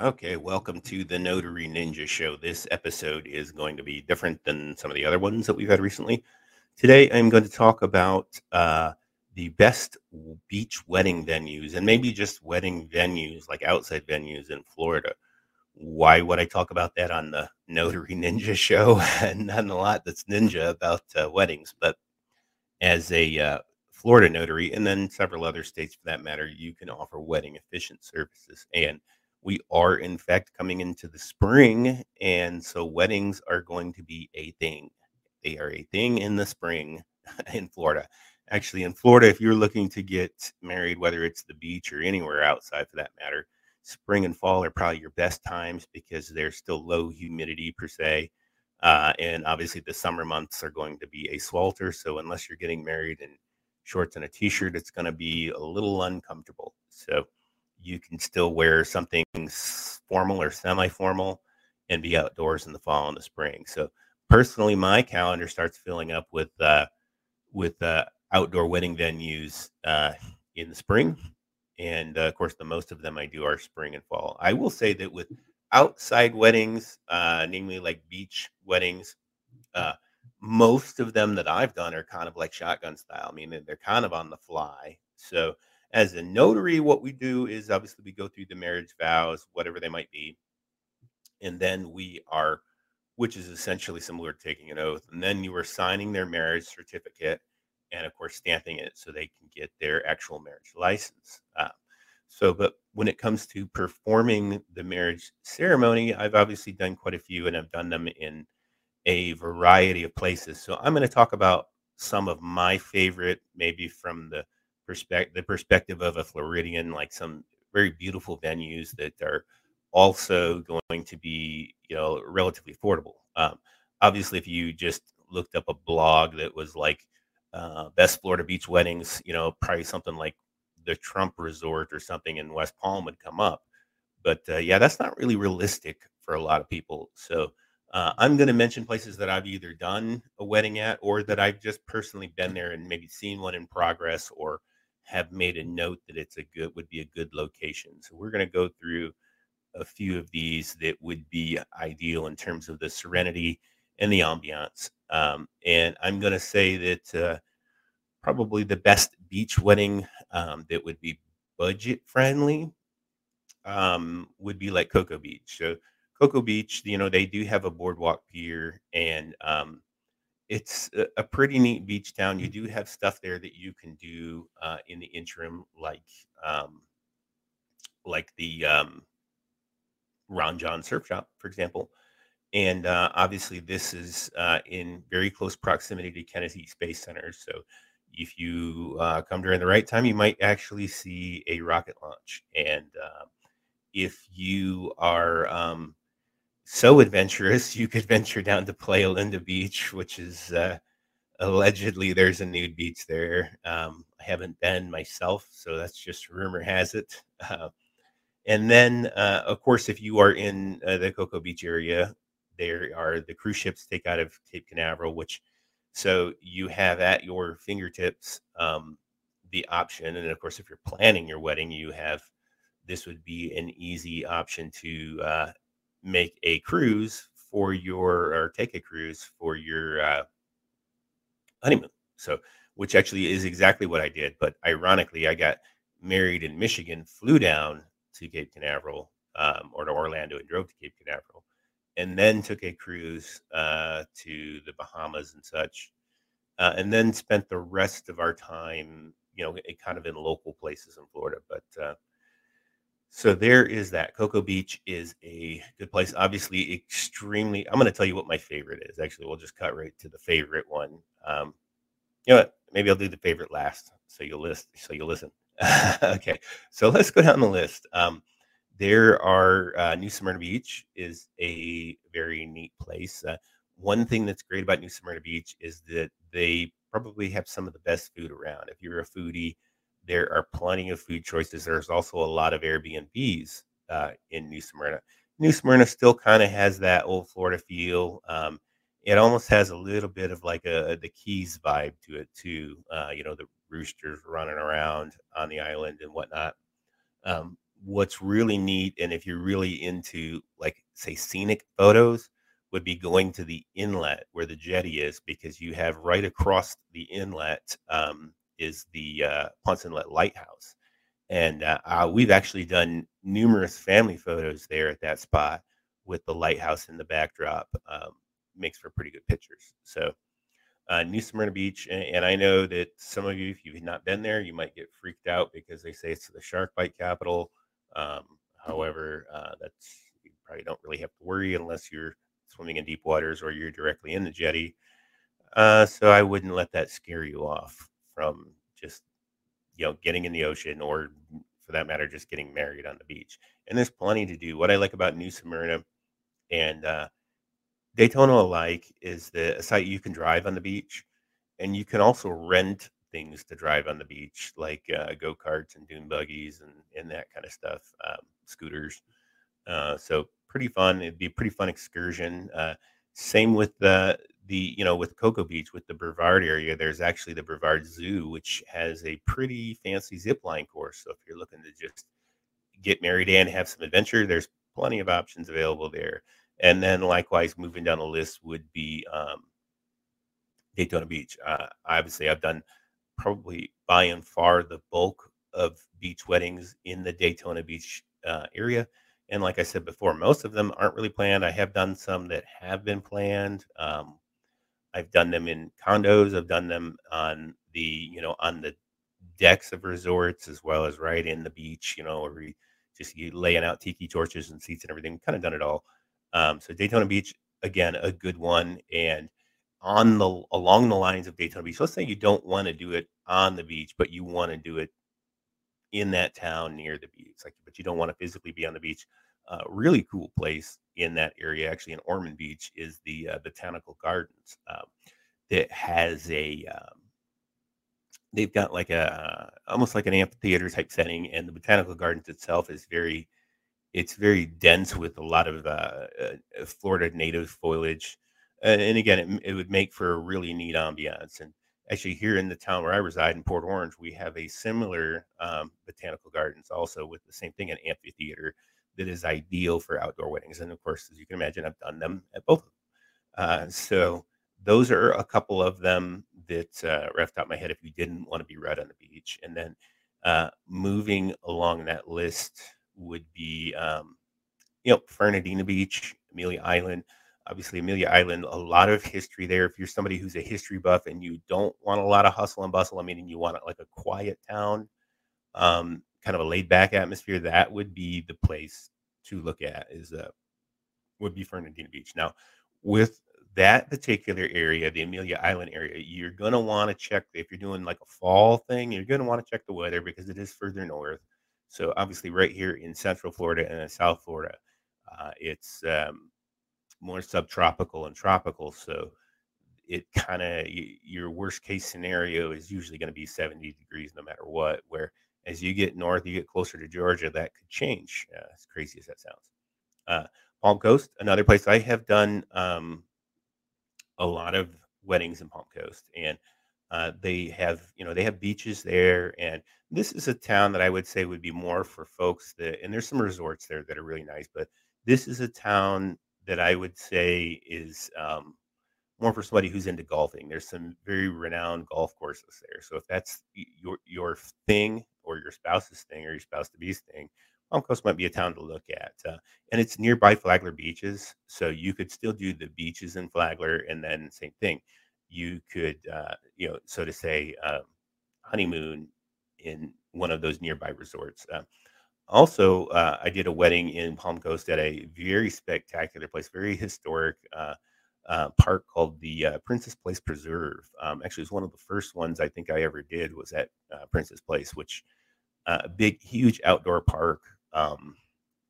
Okay, welcome to the Notary Ninja Show. This episode is going to be different than some of the other ones that we've had recently. Today, I'm going to talk about uh, the best beach wedding venues and maybe just wedding venues, like outside venues in Florida. Why would I talk about that on the Notary Ninja Show? and not a lot that's ninja about uh, weddings, but as a uh, Florida notary, and then several other states for that matter, you can offer wedding officiant services. And we are in fact coming into the spring and so weddings are going to be a thing. They are a thing in the spring in florida. Actually in florida if you're looking to get married whether it's the beach or anywhere outside for that matter spring and fall are probably your best times because there's still low humidity per se uh, and obviously the summer months are going to be a swelter so unless you're getting married in shorts and a t-shirt it's going to be a little uncomfortable. So you can still wear something formal or semi-formal and be outdoors in the fall and the spring. So personally, my calendar starts filling up with uh, with uh, outdoor wedding venues uh, in the spring, and uh, of course, the most of them I do are spring and fall. I will say that with outside weddings, uh, namely like beach weddings, uh, most of them that I've done are kind of like shotgun style. I mean, they're kind of on the fly. So as a notary, what we do is obviously we go through the marriage vows, whatever they might be. And then we are, which is essentially similar to taking an oath. And then you are signing their marriage certificate and, of course, stamping it so they can get their actual marriage license. Uh, so, but when it comes to performing the marriage ceremony, I've obviously done quite a few and I've done them in a variety of places. So, I'm going to talk about some of my favorite, maybe from the perspective the perspective of a Floridian, like some very beautiful venues that are also going to be you know relatively affordable. Um, obviously, if you just looked up a blog that was like uh, best Florida beach weddings, you know, probably something like the Trump Resort or something in West Palm would come up. But uh, yeah, that's not really realistic for a lot of people. So uh, I'm going to mention places that I've either done a wedding at or that I've just personally been there and maybe seen one in progress or have made a note that it's a good would be a good location. So we're going to go through a few of these that would be ideal in terms of the serenity and the ambiance. Um, and I'm going to say that uh, probably the best beach wedding um, that would be budget friendly um, would be like Cocoa Beach. So Cocoa Beach, you know, they do have a boardwalk pier and um, it's a, pretty neat beach town. You do have stuff there that you can do uh, in the interim, like um, like the um, Ron Jon Surf Shop, for example. And uh, obviously, this is uh, in very close proximity to Kennedy Space Center. So, if you uh, come during the right time, you might actually see a rocket launch. And uh, if you are um, so adventurous, you could venture down to Playa Linda Beach, which is uh, allegedly there's a nude beach there. Um, I haven't been myself, so that's just rumor has it. Uh, and then, uh, of course, if you are in uh, the Cocoa Beach area, there are the cruise ships take out of Cape Canaveral, which so you have at your fingertips um, the option. And of course, if you're planning your wedding, you have this would be an easy option to uh, make a cruise for your or take a cruise for your uh, honeymoon. So, which actually is exactly what I did. But ironically, I got married in Michigan, flew down to Cape Canaveral um, or to Orlando and drove to Cape Canaveral, and then took a cruise uh, to the Bahamas and such, uh, and then spent the rest of our time, you know, kind of in local places in Florida. But uh, So there is that. Cocoa Beach is a good place. Obviously, extremely. I'm going to tell you what my favorite is. Actually, we'll just cut right to the favorite one. Um, you know what? Maybe I'll do the favorite last, so you'll list. So you'll listen. okay, so let's go down the list. Um, there are uh, New Smyrna Beach is a very neat place. Uh, one thing that's great about New Smyrna Beach is that they probably have some of the best food around. If you're a foodie, there are plenty of food choices. There's also a lot of Airbnbs uh, in New Smyrna. New Smyrna still kind of has that old Florida feel. Um, it almost has a little bit of like a the Keys vibe to it too. Uh, you know, the roosters running around on the island and whatnot. Um, what's really neat, and if you're really into like say scenic photos, would be going to the inlet where the jetty is because you have right across the inlet um, is the uh, Ponce Inlet Lighthouse. And uh, uh, we've actually done numerous family photos there at that spot with the lighthouse in the backdrop. Um, makes for pretty good pictures. So, uh, New Smyrna Beach, and, and, I know that some of you, if you've not been there, you might get freaked out because they say it's the shark bite capital. Um, however, uh, that's you probably don't really have to worry unless you're swimming in deep waters or you're directly in the jetty. Uh, so I wouldn't let that scare you off from just you know getting in the ocean or for that matter just getting married on the beach. And there's plenty to do. What i like about new smyrna and uh, daytona alike is the a site you can drive on the beach and you can also rent things to drive on the beach like uh, go-karts and dune buggies and, and that kind of stuff um, scooters. Uh, so pretty fun. It'd be a pretty fun excursion. Uh, same with the the you know with Cocoa Beach with the Brevard area, there's actually the Brevard Zoo, which has a pretty fancy zip line course. So if you're looking to just get married and have some adventure, there's plenty of options available there. And then likewise, moving down the list would be um, Daytona Beach. Uh, obviously, I've done probably by and far the bulk of beach weddings in the Daytona Beach uh, area. And like I said before, most of them aren't really planned. I have done some that have been planned. Um, I've done them in condos. I've done them on the, you know, on the decks of resorts as well as right in the beach, you know, where just you laying out tiki torches and seats and everything. Kind of done it all. Um, so Daytona Beach, again, a good one. And on the along the lines of Daytona Beach, let's say you don't want to do it on the beach, but you want to do it in that town near the beach. Like, but you don't want to physically be on the beach. Uh, really cool place in that area, actually in Ormond Beach, is the uh, Botanical Gardens um, that has a. Um, they've got like a almost like an amphitheater type setting, and the Botanical Gardens itself is very. It's very dense with a lot of uh, uh Florida native foliage, and, and again, it, it would make for a really neat ambiance. And actually here in the town where I reside in Port Orange, we have a similar um, botanical gardens also with the same thing, an amphitheater that is ideal for outdoor weddings. And of course, as you can imagine, I've done them at both. Uh, so those are a couple of them that uh, off top of my head if you didn't want to be right on the beach. And then uh, moving along that list would be, um, you know, Fernandina Beach, Amelia Island. Obviously, Amelia Island, a lot of history there. If you're somebody who's a history buff and you don't want a lot of hustle and bustle, I mean, and you want like a quiet town, um, kind of a laid back atmosphere, that would be the place to look at. Is uh, would be Fernandina Beach. Now, with that particular area, the Amelia Island area, you're going to want to check if you're doing like a fall thing, you're going to want to check the weather because it is further north. So obviously, right here in Central Florida and South Florida, uh, it's um, more subtropical and tropical. So it kind of your worst case scenario is usually going to be 70 degrees no matter what. Where as you get north, you get closer to Georgia, that could change. Uh, as crazy as that sounds. Uh, Palm Coast, another place I have done um, a lot of weddings in Palm Coast, and uh, they have, you know, they have beaches there, and this is a town that I would say would be more for folks that, and there's some resorts there that are really nice, but this is a town that I would say is um, more for somebody who's into golfing. There's some very renowned golf courses there. So if that's your your thing or your spouse's thing or your spouse to be's thing, Palm Coast might be a town to look at. Uh, and it's nearby Flagler beaches, so you could still do the beaches in Flagler, and then same thing, you could uh, you know so to say um, honeymoon in one of those nearby resorts. Uh, also, uh, I did a wedding in Palm Coast at a very spectacular place, very historic uh, uh, park called the uh, Princess Place Preserve. Um, actually, was one of the first ones I think I ever did was at uh, Princess Place, which uh, a big, huge outdoor park. Um,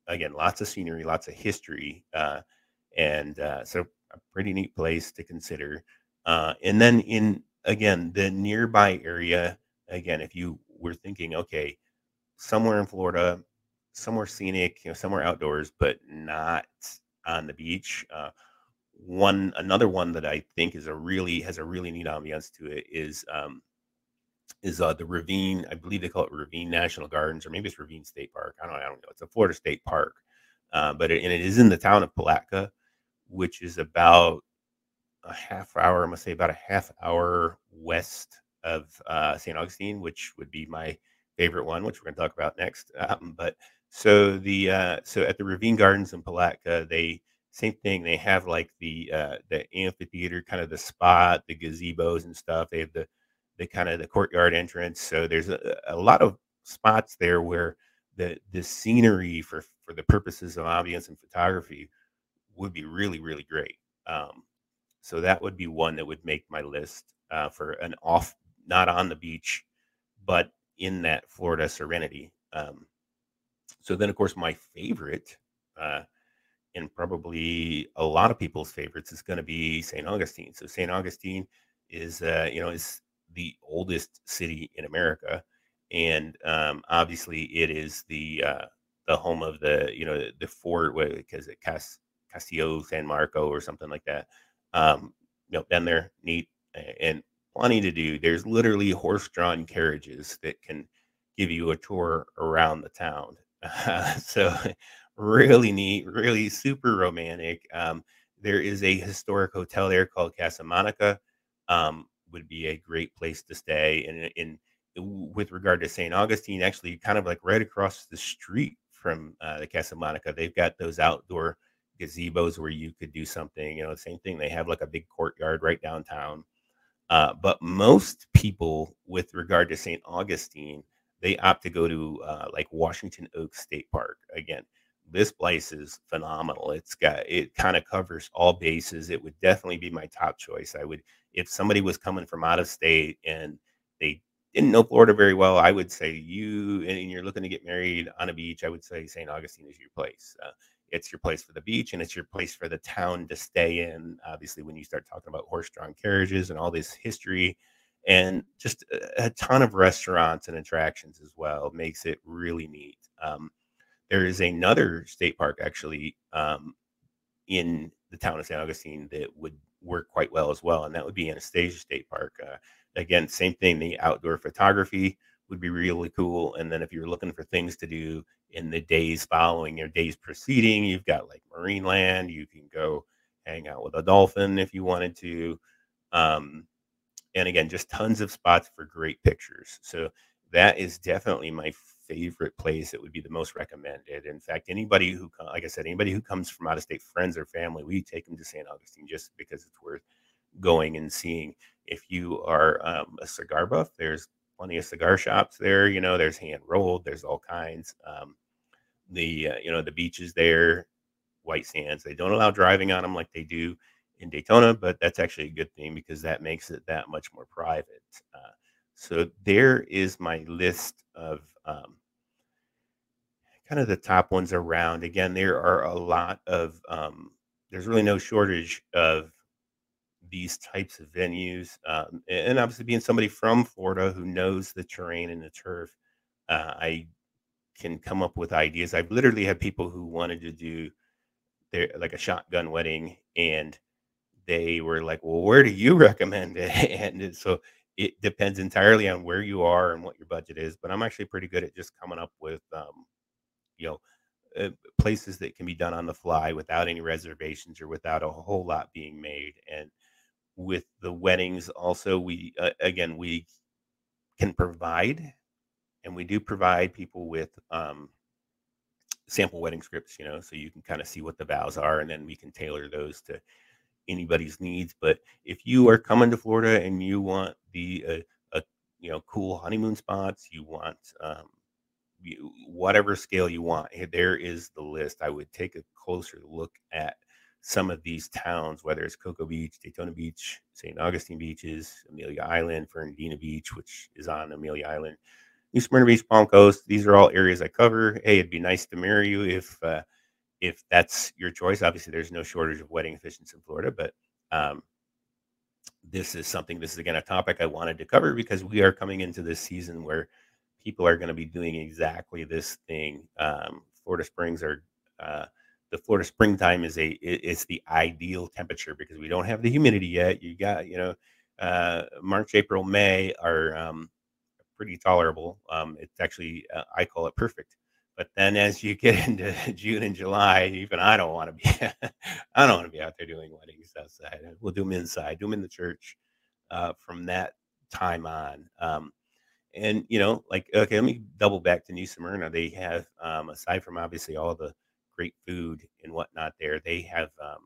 again, lots of scenery, lots of history, uh, and uh, so a pretty neat place to consider. Uh, and then in again the nearby area, again, if you were thinking, okay, somewhere in Florida, somewhere scenic, you know, somewhere outdoors, but not on the beach. Uh, one another one that I think is a really has a really neat ambiance to it is um, is uh, the Ravine. I believe they call it Ravine National Gardens, or maybe it's Ravine State Park. I don't. I don't know. It's a Florida state park, uh, but it, and it is in the town of Palatka, which is about a half hour. I must say about a half hour west of uh, St. Augustine, which would be my favorite one, which we're going to talk about next. Um, but so the uh, so at the Ravine Gardens in Palatka, they same thing. They have like the uh, the amphitheater, kind of the spot, the gazebos and stuff. They have the the kind of the courtyard entrance. So there's a, a lot of spots there where the the scenery for for the purposes of ambience and photography would be really really great. Um, so that would be one that would make my list uh, for an off, not on the beach, but in that Florida serenity. Um, so then, of course, my favorite, uh, and probably a lot of people's favorites, is going to be St. Augustine. So St. Augustine is, uh, you know, is the oldest city in America, and um, obviously it is the uh, the home of the you know the fort because it Cas- Castillo San Marco or something like that. Um, you know, been there, neat, and plenty to do. There's literally horse-drawn carriages that can give you a tour around the town. So really neat, really super romantic. Um, there is a historic hotel there called Casa Monica. Um, would be a great place to stay. And in, with regard to St. Augustine, actually, kind of like right across the street from uh, the Casa Monica, they've got those outdoor gazebos where you could do something. You know, the same thing. They have like a big courtyard right downtown. Uh, but most people, with regard to St. Augustine, they opt to go to uh, like Washington Oaks State Park. Again, this place is phenomenal. It's got it kind of covers all bases. It would definitely be my top choice. I would if somebody was coming from out of state and they didn't know Florida very well, I would say you and you're looking to get married on a beach. I would say St. Augustine is your place. Uh, it's your place for the beach and it's your place for the town to stay in. Obviously, when you start talking about horse-drawn carriages and all this history, and just a, a ton of restaurants and attractions as well, makes it really neat. Um, there is another state park actually um, in the town of St. Augustine that would work quite well as well, and that would be Anastasia State Park. Uh, again, same thing. The outdoor photography would be really cool. And then if you're looking for things to do in the days following your days preceding, you've got like Marineland. You can go hang out with a dolphin if you wanted to. Um, and again, just tons of spots for great pictures. So that is definitely my favorite place. It would be the most recommended. In fact, anybody who, like I said, anybody who comes from out of state, friends or family, we take them to St. Augustine just because it's worth going and seeing. If you are um, a cigar buff, there's plenty of cigar shops there. You know, there's hand rolled, there's all kinds. Um, the uh, you know the beaches there, white sands. They don't allow driving on them like they do in Daytona, but that's actually a good thing because that makes it that much more private. Uh, so there is my list of um, kind of the top ones around. Again, there are a lot of, um, there's really no shortage of these types of venues. Um, and obviously, being somebody from Florida who knows the terrain and the turf, uh, I can come up with ideas. I've literally had people who wanted to do their like a shotgun wedding, and they were like, "Well, where do you recommend it?" and so it depends entirely on where you are and what your budget is. But I'm actually pretty good at just coming up with um, you know uh, places that can be done on the fly without any reservations or without a whole lot being made and with the weddings also we uh, again we can provide and we do provide people with um, sample wedding scripts you know so you can kind of see what the vows are and then we can tailor those to anybody's needs but if you are coming to florida and you want the uh, a you know cool honeymoon spots you want um, you, whatever scale you want. There is the list. I would take a closer look at some of these towns, whether it's Cocoa Beach, Daytona Beach, St. Augustine Beaches, Amelia Island, Fernandina Beach, which is on Amelia Island, New Smyrna Beach, Palm Coast. These are all areas I cover. Hey, it'd be nice to marry you if uh, if that's your choice. Obviously, there's no shortage of wedding officiants in Florida, but um, this is something. This is again a topic I wanted to cover because we are coming into this season where people are going to be doing exactly this thing. Um, Florida Springs are uh, the Florida springtime is a it's the ideal temperature because we don't have the humidity yet. You got you know uh, March, April, May are um, pretty tolerable. Um, it's actually uh, I call it perfect. But then as you get into June and July, even I don't want to be I don't want to be out there doing weddings outside. We'll do them inside, do them in the church. Uh, from that time on, um, and you know, like okay, let me double back to New Smyrna. They have um, aside from obviously all the great food and whatnot there. They have, um,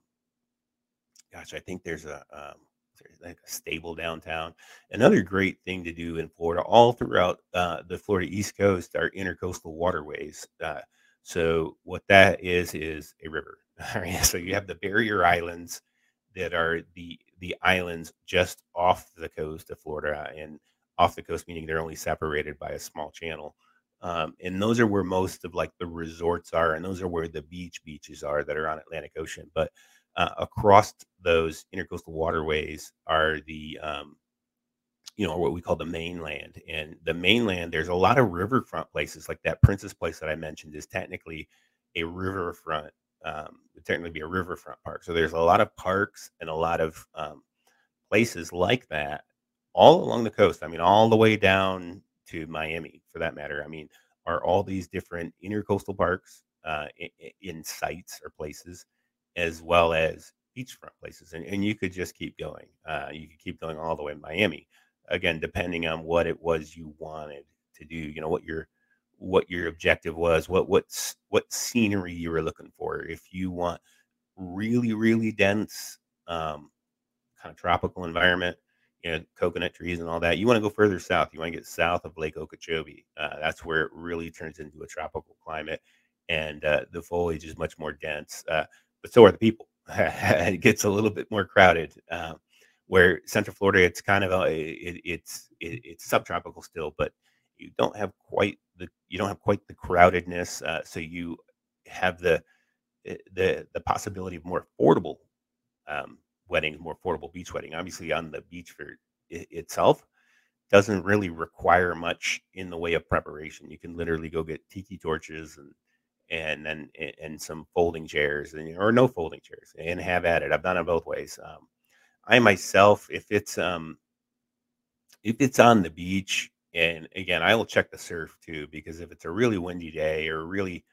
gosh, I think there's a um, like a stable downtown. Another great thing to do in Florida, all throughout uh, the Florida East Coast, are intercoastal waterways. Uh, so what that is is a river. So you have the barrier islands that are the the islands just off the coast of Florida and off the coast, meaning they're only separated by a small channel. Um, and those are where most of like the resorts are, and those are where the beach beaches are that are on Atlantic Ocean. But uh, across those intercoastal waterways are the um, you know what we call the mainland and the mainland there's a lot of riverfront places like that princess place that i mentioned is technically a riverfront um, technically be a riverfront park so there's a lot of parks and a lot of um, places like that all along the coast i mean all the way down to Miami, for that matter. I mean, are all these different intercoastal parks uh, in, in, sites or places, as well as beachfront places, and, and you could just keep going. Uh, you could keep going all the way to Miami. Again, depending on what it was you wanted to do, you know what your what your objective was, what what's what scenery you were looking for. If you want really really dense um, kind of tropical environment, you know, coconut trees and all that. You want to go further south. You want to get south of Lake Okeechobee. Uh, that's where it really turns into a tropical climate, and uh, the foliage is much more dense. Uh, but so are the people. it gets a little bit more crowded. Um, where Central Florida, it's kind of a, it, it's it, it's subtropical still, but you don't have quite the you don't have quite the crowdedness. Uh, so you have the eh, the the possibility of more affordable um, weddings, more affordable beach wedding. Obviously, on the beach for it, itself doesn't really require much in the way of preparation. You can literally go get tiki torches and and then and some folding chairs and or no folding chairs and have at it. I've done it both ways. Um, I myself, if it's um if it's on the beach, and again, I will check the surf too because if it's a really windy day or really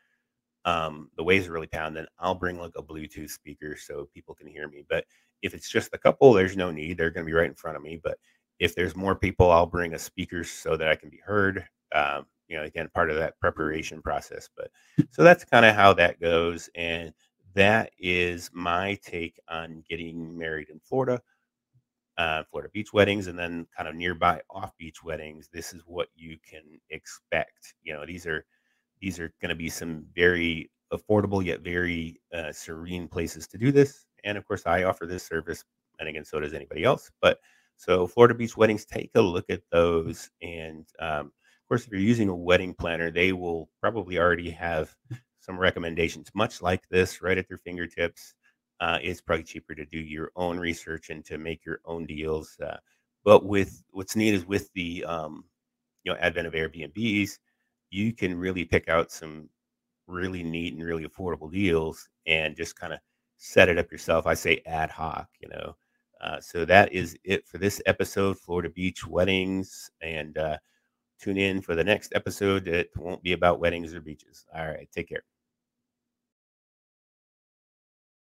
um, the waves are really pounding, I'll bring like a Bluetooth speaker so people can hear me. But if it's just a couple, there's no need. They're going to be right in front of me. But if there's more people, I'll bring a speaker so that I can be heard. Um, you know, again, part of that preparation process. But so that's kind of how that goes. And that is my take on getting married in Florida, uh, Florida beach weddings, and then kind of nearby off beach weddings. This is what you can expect. You know, these are these are going to be some very affordable yet very uh, serene places to do this. And of course, I offer this service, and again, so does anybody else. But so Florida Beach Weddings, take a look at those. And um, course, if you're using a wedding planner, they will probably already have some recommendations, much like this, right at their fingertips. Uh, it's probably cheaper to do your own research and to make your own deals. Uh, but with what's neat is with the um, you know advent of Airbnbs, you can really pick out some really neat and really affordable deals and just kind of set it up yourself. I say ad hoc, you know. Uh, so that is it for this episode, Florida Beach Weddings. And uh, tune in for the next episode. It won't be about weddings or beaches. All right. Take care.